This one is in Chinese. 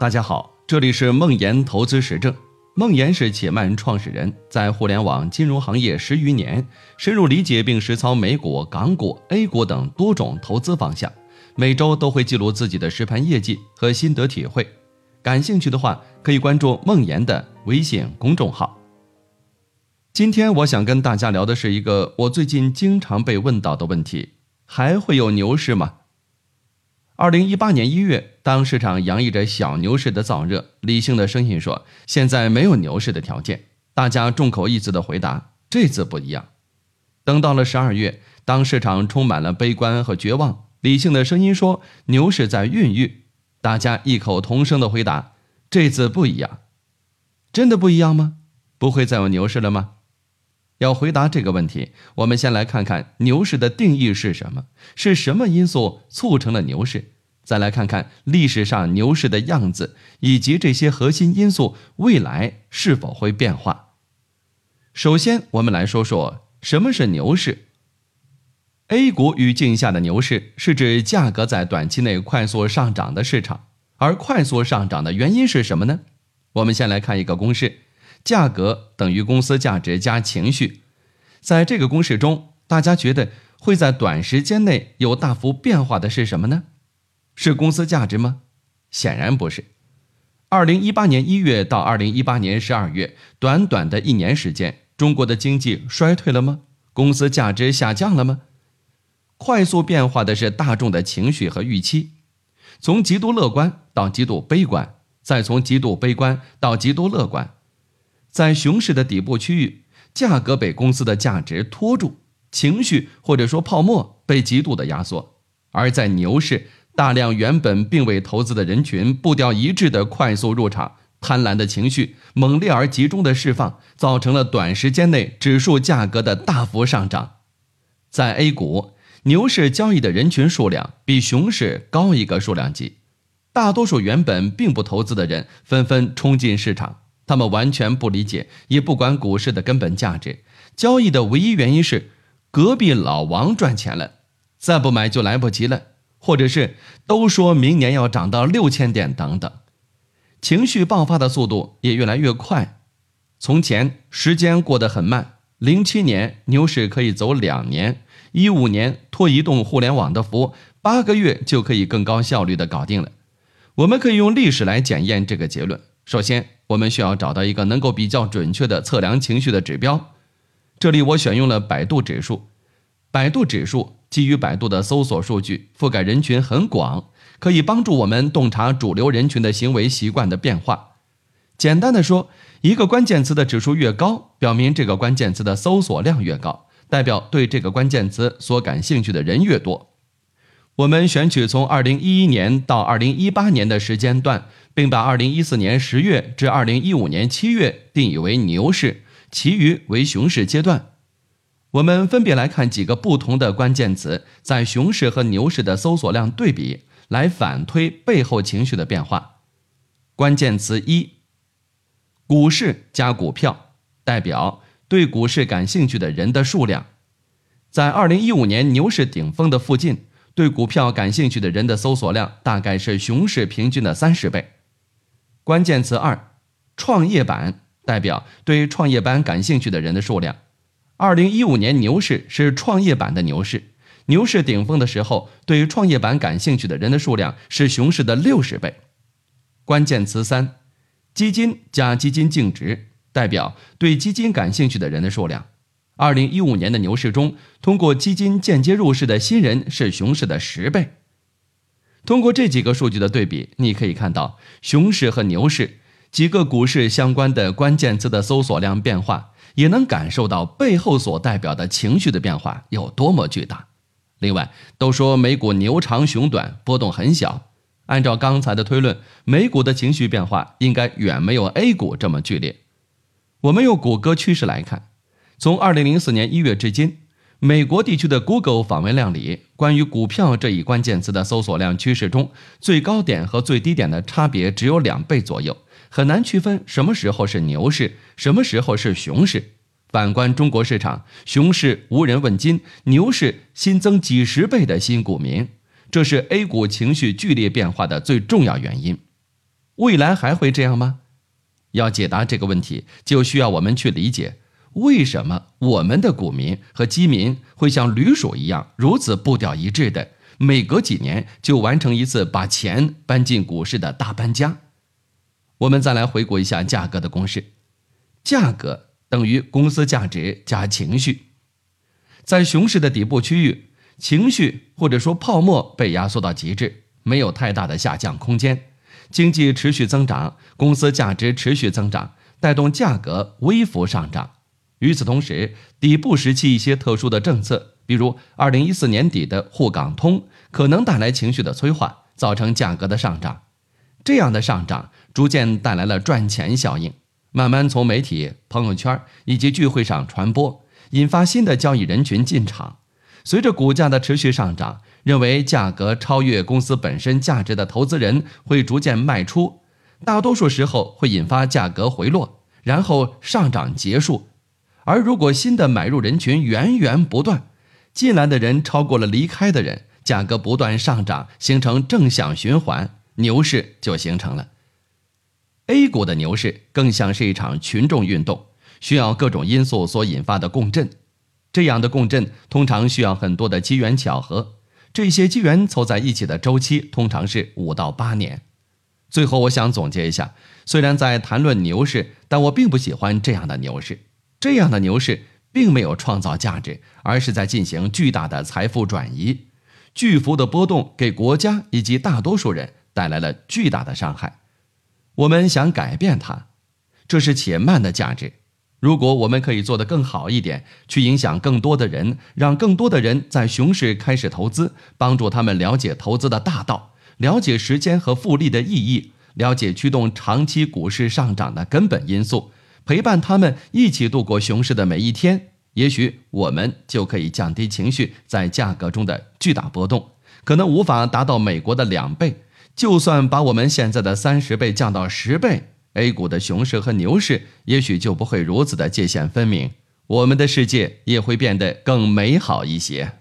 大家好，这里是梦岩投资实证。梦岩是且慢创始人，在互联网金融行业十余年，深入理解并实操美股、港股、A 股等多种投资方向。每周都会记录自己的实盘业绩和心得体会。感兴趣的话，可以关注梦岩的微信公众号。今天我想跟大家聊的是一个我最近经常被问到的问题：还会有牛市吗？二零一八年一月，当市场洋溢着小牛市的燥热，理性的声音说：“现在没有牛市的条件。”大家众口一词的回答：“这次不一样。”等到了十二月，当市场充满了悲观和绝望，理性的声音说：“牛市在孕育。”大家异口同声的回答：“这次不一样。”真的不一样吗？不会再有牛市了吗？要回答这个问题，我们先来看看牛市的定义是什么，是什么因素促成了牛市？再来看看历史上牛市的样子，以及这些核心因素未来是否会变化。首先，我们来说说什么是牛市。A 股语境下的牛市是指价格在短期内快速上涨的市场，而快速上涨的原因是什么呢？我们先来看一个公式。价格等于公司价值加情绪，在这个公式中，大家觉得会在短时间内有大幅变化的是什么呢？是公司价值吗？显然不是。二零一八年一月到二零一八年十二月，短短的一年时间，中国的经济衰退了吗？公司价值下降了吗？快速变化的是大众的情绪和预期，从极度乐观到极度悲观，再从极度悲观到极度乐观。在熊市的底部区域，价格被公司的价值拖住，情绪或者说泡沫被极度的压缩；而在牛市，大量原本并未投资的人群步调一致的快速入场，贪婪的情绪猛烈而集中的释放，造成了短时间内指数价格的大幅上涨。在 A 股，牛市交易的人群数量比熊市高一个数量级，大多数原本并不投资的人纷纷冲进市场。他们完全不理解，也不管股市的根本价值。交易的唯一原因是隔壁老王赚钱了，再不买就来不及了，或者是都说明年要涨到六千点等等。情绪爆发的速度也越来越快。从前时间过得很慢，零七年牛市可以走两年，一五年拖移动互联网的福，八个月就可以更高效率的搞定了。我们可以用历史来检验这个结论。首先，我们需要找到一个能够比较准确的测量情绪的指标。这里我选用了百度指数。百度指数基于百度的搜索数据，覆盖人群很广，可以帮助我们洞察主流人群的行为习惯的变化。简单的说，一个关键词的指数越高，表明这个关键词的搜索量越高，代表对这个关键词所感兴趣的人越多。我们选取从二零一一年到二零一八年的时间段，并把二零一四年十月至二零一五年七月定义为牛市，其余为熊市阶段。我们分别来看几个不同的关键词在熊市和牛市的搜索量对比，来反推背后情绪的变化。关键词一：股市加股票，代表对股市感兴趣的人的数量，在二零一五年牛市顶峰的附近。对股票感兴趣的人的搜索量大概是熊市平均的三十倍。关键词二，创业板代表对创业板感兴趣的人的数量。二零一五年牛市是创业板的牛市，牛市顶峰的时候，对于创业板感兴趣的人的数量是熊市的六十倍。关键词三，基金加基金净值代表对基金感兴趣的人的数量。二零一五年的牛市中，通过基金间接入市的新人是熊市的十倍。通过这几个数据的对比，你可以看到熊市和牛市几个股市相关的关键词的搜索量变化，也能感受到背后所代表的情绪的变化有多么巨大。另外，都说美股牛长熊短，波动很小。按照刚才的推论，美股的情绪变化应该远没有 A 股这么剧烈。我们用谷歌趋势来看。从二零零四年一月至今，美国地区的 Google 访问量里，关于股票这一关键词的搜索量趋势中，最高点和最低点的差别只有两倍左右，很难区分什么时候是牛市，什么时候是熊市。反观中国市场，熊市无人问津，牛市新增几十倍的新股民，这是 A 股情绪剧烈变化的最重要原因。未来还会这样吗？要解答这个问题，就需要我们去理解为什么我们的股民和基民会像驴鼠一样如此步调一致的，每隔几年就完成一次把钱搬进股市的大搬家。我们再来回顾一下价格的公式：价格等于公司价值加情绪。在熊市的底部区域，情绪或者说泡沫被压缩到极致，没有太大的下降空间。经济持续增长，公司价值持续增长，带动价格微幅上涨。与此同时，底部时期一些特殊的政策，比如二零一四年底的沪港通，可能带来情绪的催化，造成价格的上涨。这样的上涨逐渐带来了赚钱效应，慢慢从媒体、朋友圈以及聚会上传播，引发新的交易人群进场。随着股价的持续上涨。认为价格超越公司本身价值的投资人会逐渐卖出，大多数时候会引发价格回落，然后上涨结束。而如果新的买入人群源源不断，进来的人超过了离开的人，价格不断上涨，形成正向循环，牛市就形成了。A 股的牛市更像是一场群众运动，需要各种因素所引发的共振，这样的共振通常需要很多的机缘巧合。这些机缘凑在一起的周期通常是五到八年。最后，我想总结一下：虽然在谈论牛市，但我并不喜欢这样的牛市。这样的牛市并没有创造价值，而是在进行巨大的财富转移。巨幅的波动给国家以及大多数人带来了巨大的伤害。我们想改变它，这是且慢的价值。如果我们可以做得更好一点，去影响更多的人，让更多的人在熊市开始投资，帮助他们了解投资的大道，了解时间和复利的意义，了解驱动长期股市上涨的根本因素，陪伴他们一起度过熊市的每一天，也许我们就可以降低情绪在价格中的巨大波动。可能无法达到美国的两倍，就算把我们现在的三十倍降到十倍。A 股的熊市和牛市也许就不会如此的界限分明，我们的世界也会变得更美好一些。